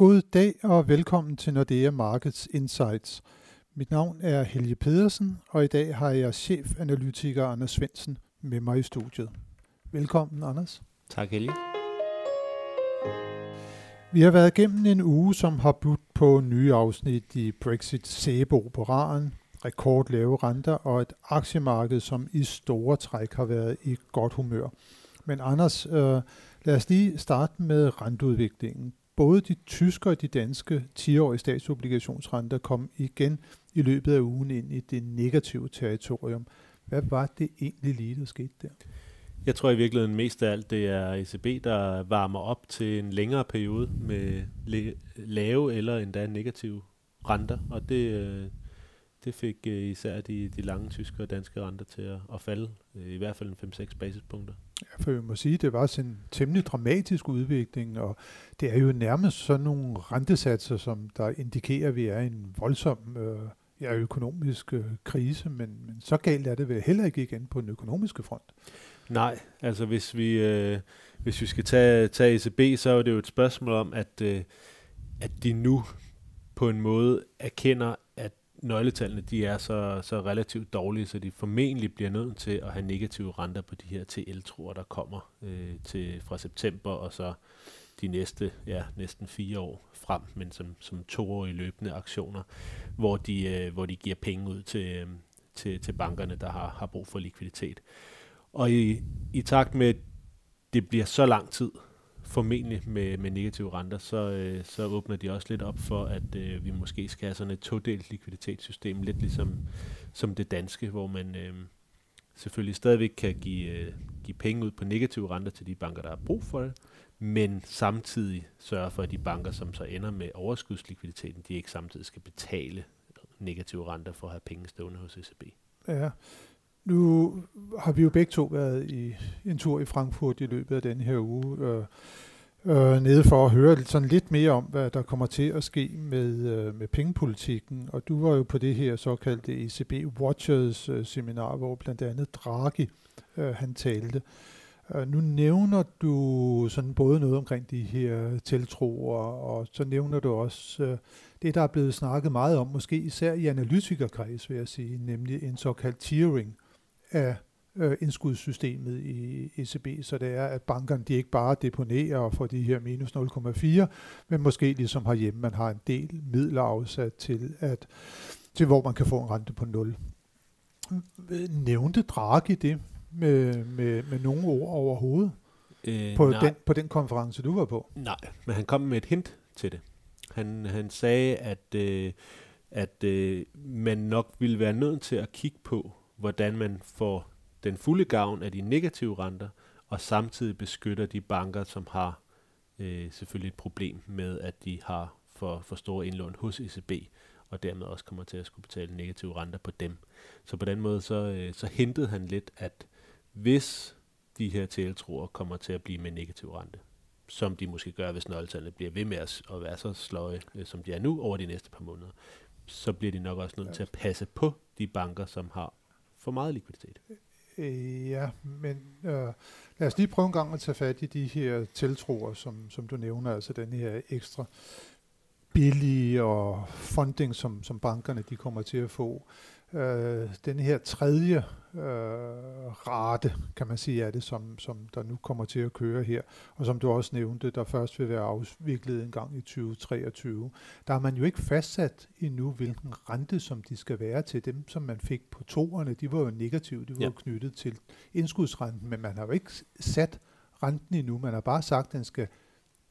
God dag og velkommen til Nordea Markets Insights. Mit navn er Helge Pedersen, og i dag har jeg chefanalytiker Anders Svensen med mig i studiet. Velkommen, Anders. Tak, Helge. Vi har været igennem en uge, som har budt på nye afsnit i Brexit sæbeoperaren, rekordlave renter og et aktiemarked, som i store træk har været i godt humør. Men Anders, øh, lad os lige starte med renteudviklingen. Både de tyske og de danske 10-årige statsobligationsrenter kom igen i løbet af ugen ind i det negative territorium. Hvad var det egentlig lige, der skete der? Jeg tror i virkeligheden mest af alt, det er ECB, der varmer op til en længere periode med lave eller endda negative renter, og det, øh, det fik øh, især de, de lange tyske og danske renter til at, at falde, øh, i hvert fald en 5-6 basispunkter. Ja, for vi må sige, det var sådan en temmelig dramatisk udvikling, og det er jo nærmest sådan nogle rentesatser, som der indikerer, at vi er i en voldsom øh, ja, økonomisk øh, krise, men, men så galt er det vel heller ikke igen på den økonomiske front. Nej, altså hvis vi, øh, hvis vi skal tage, tage ECB, så er det jo et spørgsmål om, at, øh, at de nu på en måde erkender, nøgletallene de er så, så relativt dårlige, så de formentlig bliver nødt til at have negative renter på de her TL-truer, der kommer øh, til fra september og så de næste ja, næsten fire år frem, men som, som toårige løbende aktioner, hvor de, øh, hvor de giver penge ud til, øh, til, til bankerne, der har, har brug for likviditet. Og i, i takt med, at det bliver så lang tid, formentlig med, med negative renter, så, øh, så åbner de også lidt op for, at øh, vi måske skal have sådan et todelt likviditetssystem, lidt ligesom som det danske, hvor man øh, selvfølgelig stadigvæk kan give, øh, give penge ud på negative renter til de banker, der har brug for det, men samtidig sørge for, at de banker, som så ender med overskudslikviditeten, de ikke samtidig skal betale negative renter for at have penge stående hos ECB. Ja, nu har vi jo begge to været i en tur i Frankfurt i løbet af den her uge, øh, øh, nede for at høre sådan lidt mere om, hvad der kommer til at ske med, øh, med pengepolitikken. Og du var jo på det her såkaldte ECB Watchers øh, seminar, hvor blandt andet Draghi øh, han talte. Øh, nu nævner du sådan både noget omkring de her tiltroer, og så nævner du også øh, det, der er blevet snakket meget om, måske især i analytikerkreds, vil jeg sige, nemlig en såkaldt tiering af øh, indskudssystemet i ECB, så det er, at bankerne de ikke bare deponerer for de her minus 0,4, men måske ligesom herhjemme, man har en del midler afsat til, at, til hvor man kan få en rente på 0. Nævnte Draghi det med, med, med nogle ord overhovedet øh, på, den, på den konference, du var på? Nej, men han kom med et hint til det. Han, han sagde, at, øh, at øh, man nok ville være nødt til at kigge på, hvordan man får den fulde gavn af de negative renter, og samtidig beskytter de banker, som har øh, selvfølgelig et problem med, at de har for, for store indlån hos ECB, og dermed også kommer til at skulle betale negative renter på dem. Så på den måde så, øh, så hentede han lidt, at hvis de her tiltroer kommer til at blive med negativ rente, som de måske gør, hvis nøgletallene bliver ved med at være så sløje, øh, som de er nu over de næste par måneder, så bliver de nok også nødt ja. til at passe på de banker, som har for meget likviditet. Øh, øh, ja, men øh, lad os lige prøve en gang at tage fat i de her tiltroer, som, som du nævner, altså den her ekstra billige og funding, som, som bankerne de kommer til at få øh, den her tredje øh, rate, kan man sige, er det, som, som der nu kommer til at køre her, og som du også nævnte, der først vil være afviklet en gang i 2023. Der har man jo ikke fastsat endnu, hvilken rente, som de skal være til dem, som man fik på toerne. De var jo negative, de var ja. jo knyttet til indskudsrenten, men man har jo ikke sat renten endnu. Man har bare sagt, at den skal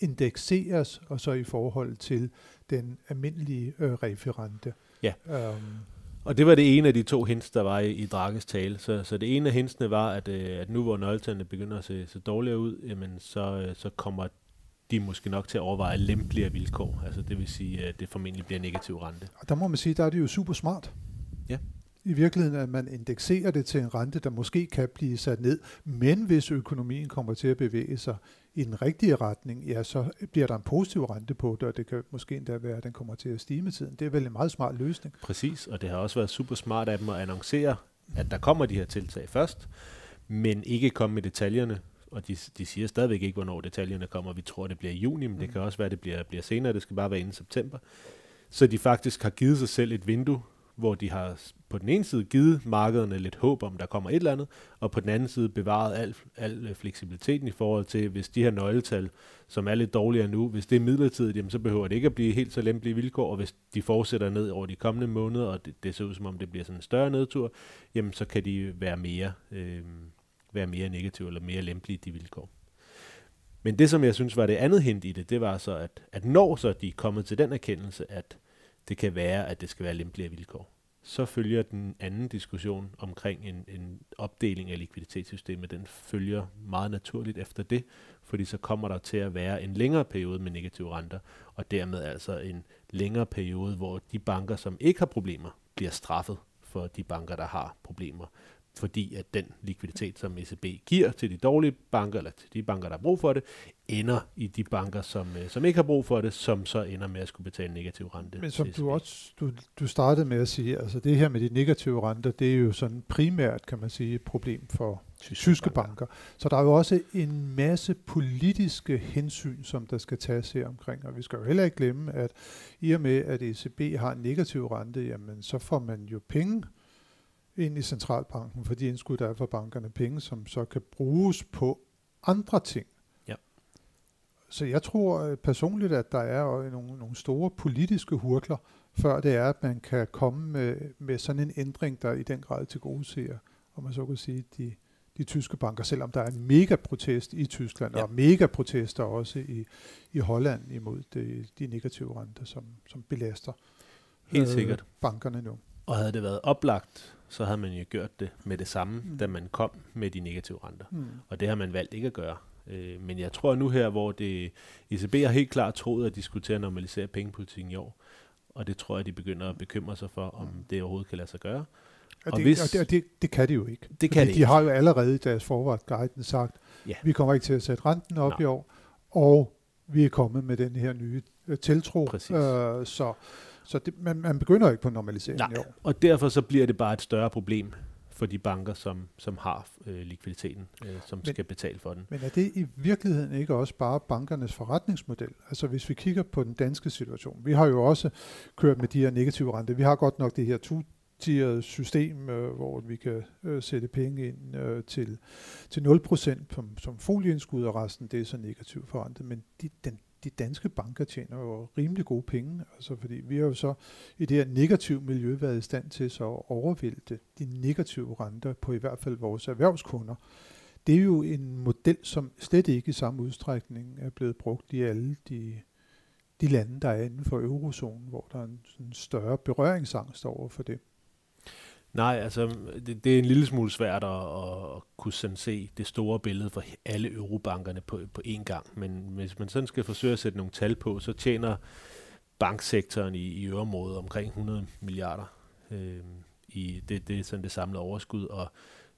indekseres, og så i forhold til den almindelige øh, referente. Ja. Um, og det var det ene af de to hints, der var i, i Drakkes tale. Så, så det ene af hintsene var, at, øh, at nu hvor nøgletallene begynder at se, se dårligere ud, jamen så, øh, så kommer de måske nok til at overveje lempeligere vilkår. Altså det vil sige, at det formentlig bliver negativ rente. Og der må man sige, der er det jo super smart. Ja. I virkeligheden, at man indekserer det til en rente, der måske kan blive sat ned, men hvis økonomien kommer til at bevæge sig i den rigtige retning, ja, så bliver der en positiv rente på det, og det kan måske endda være, at den kommer til at stige med tiden. Det er vel en meget smart løsning. Præcis, og det har også været super smart af dem at annoncere, at der kommer de her tiltag først, men ikke komme med detaljerne og de, de siger stadigvæk ikke, hvornår detaljerne kommer. Vi tror, det bliver i juni, men mm. det kan også være, det bliver, bliver senere. Det skal bare være inden september. Så de faktisk har givet sig selv et vindue, hvor de har på den ene side givet markederne lidt håb om, der kommer et eller andet, og på den anden side bevaret al, al øh, fleksibiliteten i forhold til, hvis de her nøgletal, som er lidt dårligere nu, hvis det er midlertidigt, jamen, så behøver det ikke at blive helt så lempelige vilkår, og hvis de fortsætter ned over de kommende måneder, og det, det ser ud som om det bliver sådan en større nedtur, jamen så kan de være mere, øh, være mere negative eller mere lempelige, de vilkår. Men det, som jeg synes var det andet hint i det, det var så, at, at når så de er kommet til den erkendelse, at det kan være, at det skal være lempeligere vilkår, så følger den anden diskussion omkring en, en opdeling af likviditetssystemet, den følger meget naturligt efter det, fordi så kommer der til at være en længere periode med negative renter, og dermed altså en længere periode, hvor de banker, som ikke har problemer, bliver straffet for de banker, der har problemer fordi at den likviditet, som ECB giver til de dårlige banker, eller til de banker, der har brug for det, ender i de banker, som, øh, som ikke har brug for det, som så ender med at skulle betale negativ rente. Men som du også du, du startede med at sige, altså det her med de negative renter, det er jo sådan primært, kan man sige, et problem for tyske, tyske banker. banker. Så der er jo også en masse politiske hensyn, som der skal tages her omkring, og vi skal jo heller ikke glemme, at i og med, at ECB har en negativ rente, jamen så får man jo penge, ind i centralbanken for de indskud, der er for bankerne, penge, som så kan bruges på andre ting. Ja. Så jeg tror øh, personligt, at der er nogle, nogle store politiske hurtler, før det er, at man kan komme med, med sådan en ændring, der i den grad til gode ser, om man så kan sige, de, de tyske banker, selvom der er en mega protest i Tyskland, ja. og mega protester også i, i Holland imod de, de negative renter, som, som belaster Helt øh, sikkert. bankerne nu. Og havde det været oplagt så havde man jo gjort det med det samme, mm. da man kom med de negative renter. Mm. Og det har man valgt ikke at gøre. Øh, men jeg tror nu her, hvor det ECB har helt klart troet, at de skulle til at normalisere pengepolitikken i år, og det tror jeg, de begynder at bekymre sig for, om mm. det overhovedet kan lade sig gøre. Og, og, det, hvis, og, det, og det, det kan de jo ikke. Det kan de, de har jo allerede i deres forward sagt, ja. vi kommer ikke til at sætte renten op Nej. i år, og vi er kommet med den her nye øh, tiltro. Præcis. Øh, så så det, man, man begynder ikke på normalisering Nej, i år. og derfor så bliver det bare et større problem for de banker, som, som har øh, likviditeten, øh, som men, skal betale for den. Men er det i virkeligheden ikke også bare bankernes forretningsmodel? Altså hvis vi kigger på den danske situation, vi har jo også kørt med de her negative rente. Vi har godt nok det her to tiered system, øh, hvor vi kan øh, sætte penge ind øh, til, til 0% som, som folieindskud, og resten det er så negativ forrentet. Men de, den de danske banker tjener jo rimelig gode penge, altså fordi vi har jo så i det her negative miljø været i stand til så at overvælte de negative renter på i hvert fald vores erhvervskunder. Det er jo en model, som slet ikke i samme udstrækning er blevet brugt i alle de, de lande, der er inden for eurozonen, hvor der er en sådan større berøringsangst over for det. Nej, altså det, det er en lille smule svært at, at kunne sådan se det store billede for alle eurobankerne på, på én gang. Men hvis man sådan skal forsøge at sætte nogle tal på, så tjener banksektoren i, i øvrigt omkring 100 milliarder. Øh, i det, det er sådan det samlede overskud, og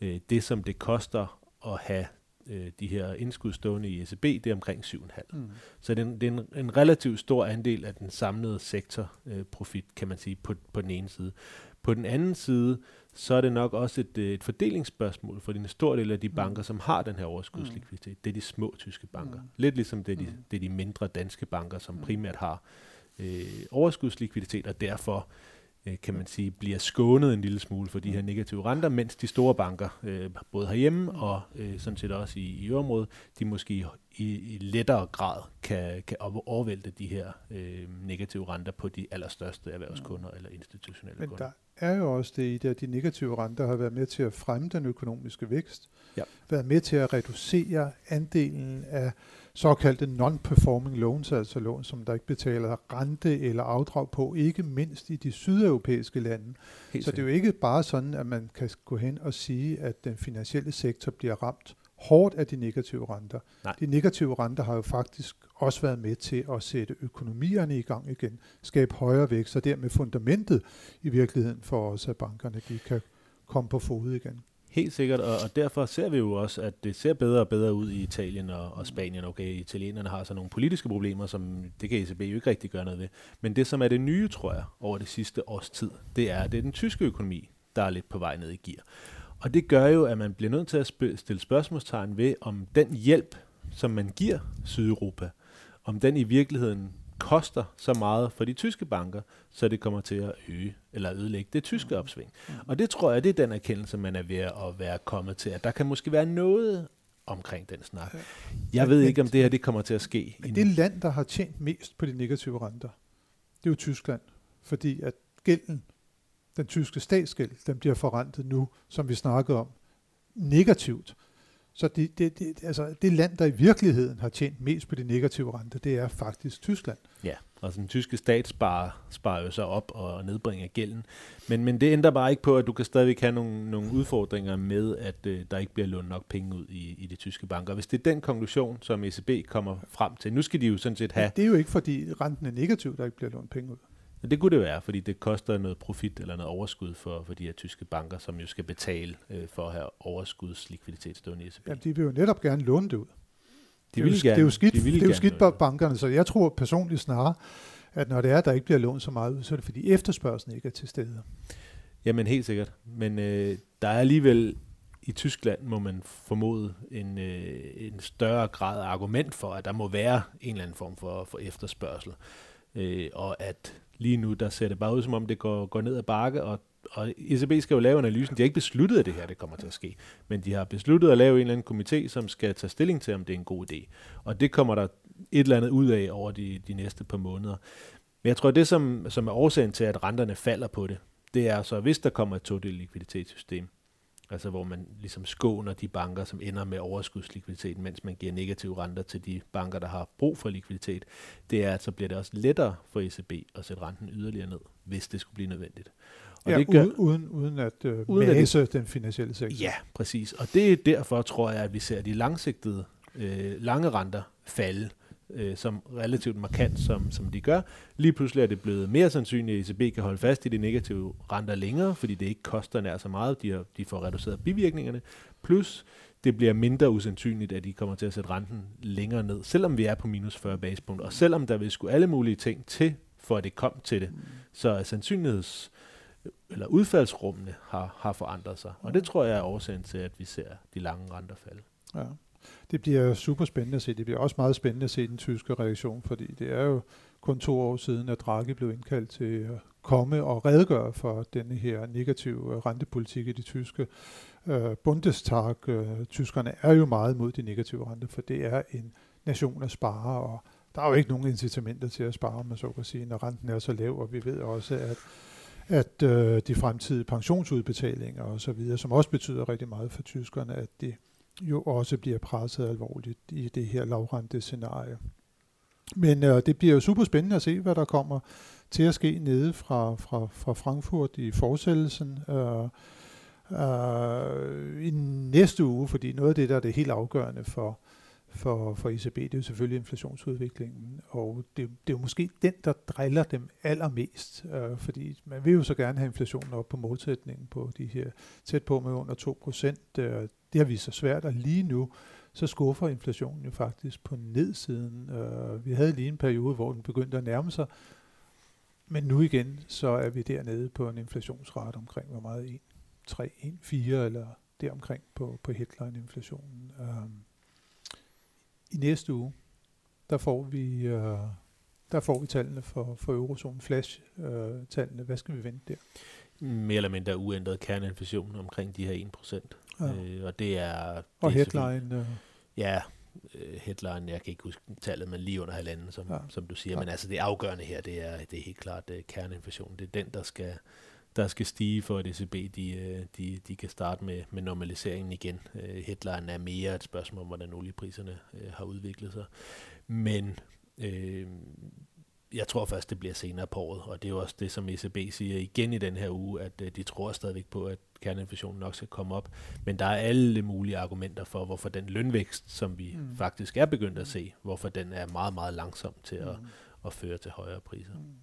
øh, det som det koster at have øh, de her indskud stående i ECB, det er omkring 7,5. Mm. Så det er, en, det er en, en relativt stor andel af den samlede sektorprofit, øh, profit, kan man sige, på, på den ene side. På den anden side, så er det nok også et, øh, et fordelingsspørgsmål for en stor del af de mm. banker, som har den her overskudslikviditet. Mm. Det er de små tyske banker. Mm. Lidt ligesom det er, de, det er de mindre danske banker, som primært har øh, overskudslikviditet, og derfor øh, kan man sige, bliver skånet en lille smule for de her negative renter, mens de store banker, øh, både herhjemme og øh, sådan set også i, i de måske i, i lettere grad kan, kan overvælte de her øh, negative renter på de allerstørste erhvervskunder eller institutionelle Men kunder. der er jo også det i det, at de negative renter har været med til at fremme den økonomiske vækst, ja. været med til at reducere andelen af såkaldte non-performing loans, altså lån, som der ikke betaler rente eller afdrag på, ikke mindst i de sydeuropæiske lande. Helt Så det er jo ikke bare sådan, at man kan gå hen og sige, at den finansielle sektor bliver ramt hårdt af de negative renter. Nej. De negative renter har jo faktisk også været med til at sætte økonomierne i gang igen, skabe højere vækst, og dermed fundamentet i virkeligheden for os, at bankerne de kan komme på fod igen. Helt sikkert, og, og derfor ser vi jo også, at det ser bedre og bedre ud i Italien og, og Spanien. Okay, italienerne har så nogle politiske problemer, som det kan ECB jo ikke rigtig gøre noget ved. Men det, som er det nye, tror jeg, over det sidste års tid, det er, at det er den tyske økonomi, der er lidt på vej ned i gear. Og det gør jo, at man bliver nødt til at stille spørgsmålstegn ved, om den hjælp, som man giver Sydeuropa, om den i virkeligheden koster så meget for de tyske banker, så det kommer til at øge eller ødelægge det tyske mm. opsving. Mm. Og det tror jeg, det er den erkendelse, man er ved at være kommet til, at der kan måske være noget omkring den snak. Jeg ved ikke, om det her det kommer til at ske. Men det land, der har tjent mest på de negative renter, det er jo Tyskland. Fordi at gælden, den tyske statsgæld, den bliver forrentet nu, som vi snakkede om, negativt. Så det, det, det, altså det land, der i virkeligheden har tjent mest på de negative renter, det er faktisk Tyskland. Ja, og den tyske stat sparer, sparer jo sig op og nedbringer gælden. Men, men det ændrer bare ikke på, at du kan stadigvæk have nogle, nogle udfordringer med, at øh, der ikke bliver lånt nok penge ud i, i de tyske banker. Hvis det er den konklusion, som ECB kommer frem til, nu skal de jo sådan set have... Ja, det er jo ikke, fordi renten er negativ, der ikke bliver lånt penge ud. Men det kunne det være, fordi det koster noget profit eller noget overskud for, for de her tyske banker, som jo skal betale øh, for at have overskudslikviditet stående i ECB. Ja, de vil jo netop gerne låne det ud. De vil det, gerne, det er jo skidt, de det er jo skidt på bankerne, så jeg tror personligt snarere, at når det er, der ikke bliver lånt så meget ud, så er det fordi efterspørgselen ikke er til stede. Jamen helt sikkert. Men øh, der er alligevel i Tyskland, må man formode, en, øh, en større grad af argument for, at der må være en eller anden form for, for efterspørgsel. Øh, og at lige nu, der ser det bare ud som om, det går, går ned ad bakke, og, og ECB skal jo lave analysen. De har ikke besluttet, at det her det kommer til at ske, men de har besluttet at lave en eller anden komité, som skal tage stilling til, om det er en god idé. Og det kommer der et eller andet ud af over de, de næste par måneder. Men jeg tror, det som, som er årsagen til, at renterne falder på det, det er så, hvis der kommer et todelt likviditetssystem, Altså hvor man ligesom skåner de banker, som ender med overskudslikviditet, mens man giver negative renter til de banker, der har brug for likviditet. Det er, at så bliver det også lettere for ECB at sætte renten yderligere ned, hvis det skulle blive nødvendigt. Og ja, det gør, uden, uden at øh, uden mase at den finansielle sektor. Ja, præcis. Og det er derfor, tror jeg, at vi ser de langsigtede, øh, lange renter falde øh, som relativt markant, som, som de gør. Lige pludselig er det blevet mere sandsynligt, at ECB kan holde fast i de negative renter længere, fordi det ikke koster nær så meget. De, har, de får reduceret bivirkningerne. Plus, det bliver mindre usandsynligt, at de kommer til at sætte renten længere ned, selvom vi er på minus 40 basepunkt, og selvom der vil skulle alle mulige ting til, for at det kom til det. Så er sandsynligheds eller udfaldsrummene har, har forandret sig. Og det tror jeg er årsagen til, at vi ser de lange renter falde. Ja det bliver super spændende at se. Det bliver også meget spændende at se den tyske reaktion, fordi det er jo kun to år siden, at Draghi blev indkaldt til at komme og redegøre for denne her negative øh, rentepolitik i de tyske øh, Bundestag. Øh, tyskerne er jo meget mod de negative renter, for det er en nation af sparer, og der er jo ikke nogen incitamenter til at spare, man så kan sige, når renten er så lav, og vi ved også, at at øh, de fremtidige pensionsudbetalinger og så videre, som også betyder rigtig meget for tyskerne, at de jo også bliver presset alvorligt i det her lavrente scenarie. Men øh, det bliver jo super spændende at se, hvad der kommer til at ske nede fra, fra, fra Frankfurt i fortsættelsen øh, øh, i næste uge, fordi noget af det, der er det helt afgørende for, for, for ECB, det er jo selvfølgelig inflationsudviklingen, og det, det er jo måske den, der driller dem allermest, øh, fordi man vil jo så gerne have inflationen op på målsætningen på de her tæt på med under 2 procent. Øh, det har vist sig svært, og lige nu, så skuffer inflationen jo faktisk på nedsiden. Øh, vi havde lige en periode, hvor den begyndte at nærme sig, men nu igen, så er vi dernede på en inflationsrate omkring, hvor meget 1, 3, 1, 4 eller deromkring på, på headline-inflationen. Øh, i næste uge, der får vi, uh, der får vi tallene for, for eurozonen, flash-tallene. Uh, Hvad skal vi vente der? Mere eller mindre uændret kerneinflation omkring de her 1%. Ja. Øh, og det er... Det og headline... Øh. Ja, øh, headline, jeg kan ikke huske tallet, men lige under halvanden, som, ja. som du siger. Ja. Men altså det afgørende her, det er, det er helt klart uh, kerneinflation. Det er den, der skal, der skal stige for, at ECB de, øh, de, de kan starte med, med normaliseringen igen. Uh, headline er mere et spørgsmål om, hvordan oliepriserne uh, har udviklet sig. Men uh, jeg tror først, det bliver senere på året, og det er jo også det, som ECB siger igen i den her uge, at de tror stadigvæk på, at kerneinflationen nok skal komme op. Men der er alle mulige argumenter for, hvorfor den lønvækst, som vi mm. faktisk er begyndt at se, hvorfor den er meget, meget langsom til at, mm. at føre til højere priser. Mm.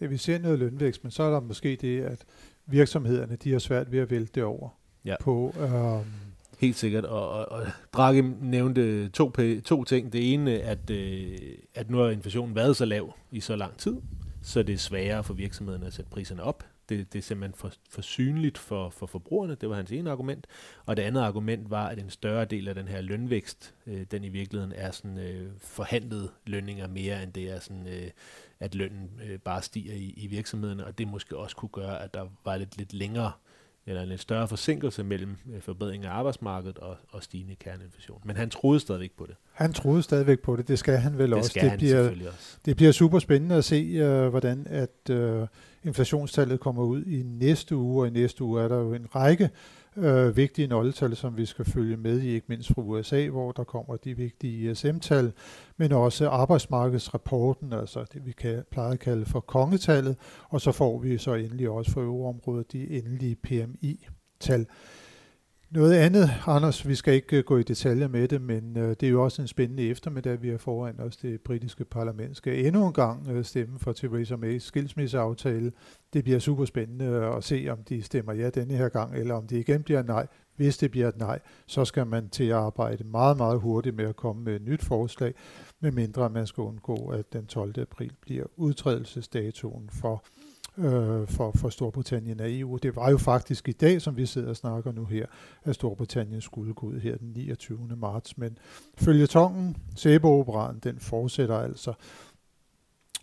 Ja, vi ser noget lønvækst, men så er der måske det, at virksomhederne de har svært ved at vælte det over ja. på... Øh, Helt sikkert, og, og, og Draghi nævnte to, to ting. Det ene, at, øh, at nu har inflationen været så lav i så lang tid, så det er sværere for virksomhederne at sætte priserne op det, det er simpelthen for, for synligt for, for forbrugerne, det var hans ene argument. Og det andet argument var, at en større del af den her lønvækst, øh, den i virkeligheden er sådan øh, forhandlede lønninger mere, end det er sådan, øh, at lønnen øh, bare stiger i, i virksomhederne, og det måske også kunne gøre, at der var lidt, lidt længere øh, eller en lidt større forsinkelse mellem øh, forbedring af arbejdsmarkedet og, og stigende kerneinflation. Men han troede stadigvæk på det. Han troede stadigvæk på det. Det skal han vel det også. Skal det, han bliver, også. det bliver super spændende at se, uh, hvordan at uh, inflationstallet kommer ud i næste uge, og i næste uge er der jo en række øh, øh, vigtige nøgletal, som vi skal følge med i, ikke mindst fra USA, hvor der kommer de vigtige ISM-tal, men også arbejdsmarkedsrapporten, altså det vi kan, plejer at kalde for kongetallet, og så får vi så endelig også for øvreområdet de endelige PMI-tal. Noget andet, Anders, vi skal ikke øh, gå i detaljer med det, men øh, det er jo også en spændende eftermiddag, vi har foran os. Det britiske parlament skal endnu en gang øh, stemme for Theresa May's skilsmisseaftale. Det bliver super spændende øh, at se, om de stemmer ja denne her gang, eller om det igen bliver nej. Hvis det bliver et nej, så skal man til at arbejde meget, meget hurtigt med at komme med et nyt forslag, medmindre man skal undgå, at den 12. april bliver udtrædelsesdatoen for øh, for, for Storbritannien af EU. Det var jo faktisk i dag, som vi sidder og snakker nu her, at Storbritannien skulle gå ud her den 29. marts. Men følgetongen, Sæbeoperaen, den fortsætter altså.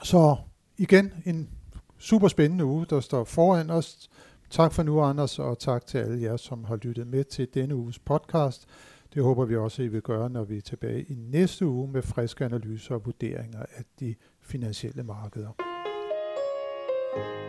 Så igen en super spændende uge, der står foran os. Tak for nu, Anders, og tak til alle jer, som har lyttet med til denne uges podcast. Det håber vi også, I vil gøre, når vi er tilbage i næste uge med friske analyser og vurderinger af de finansielle markeder. Thank you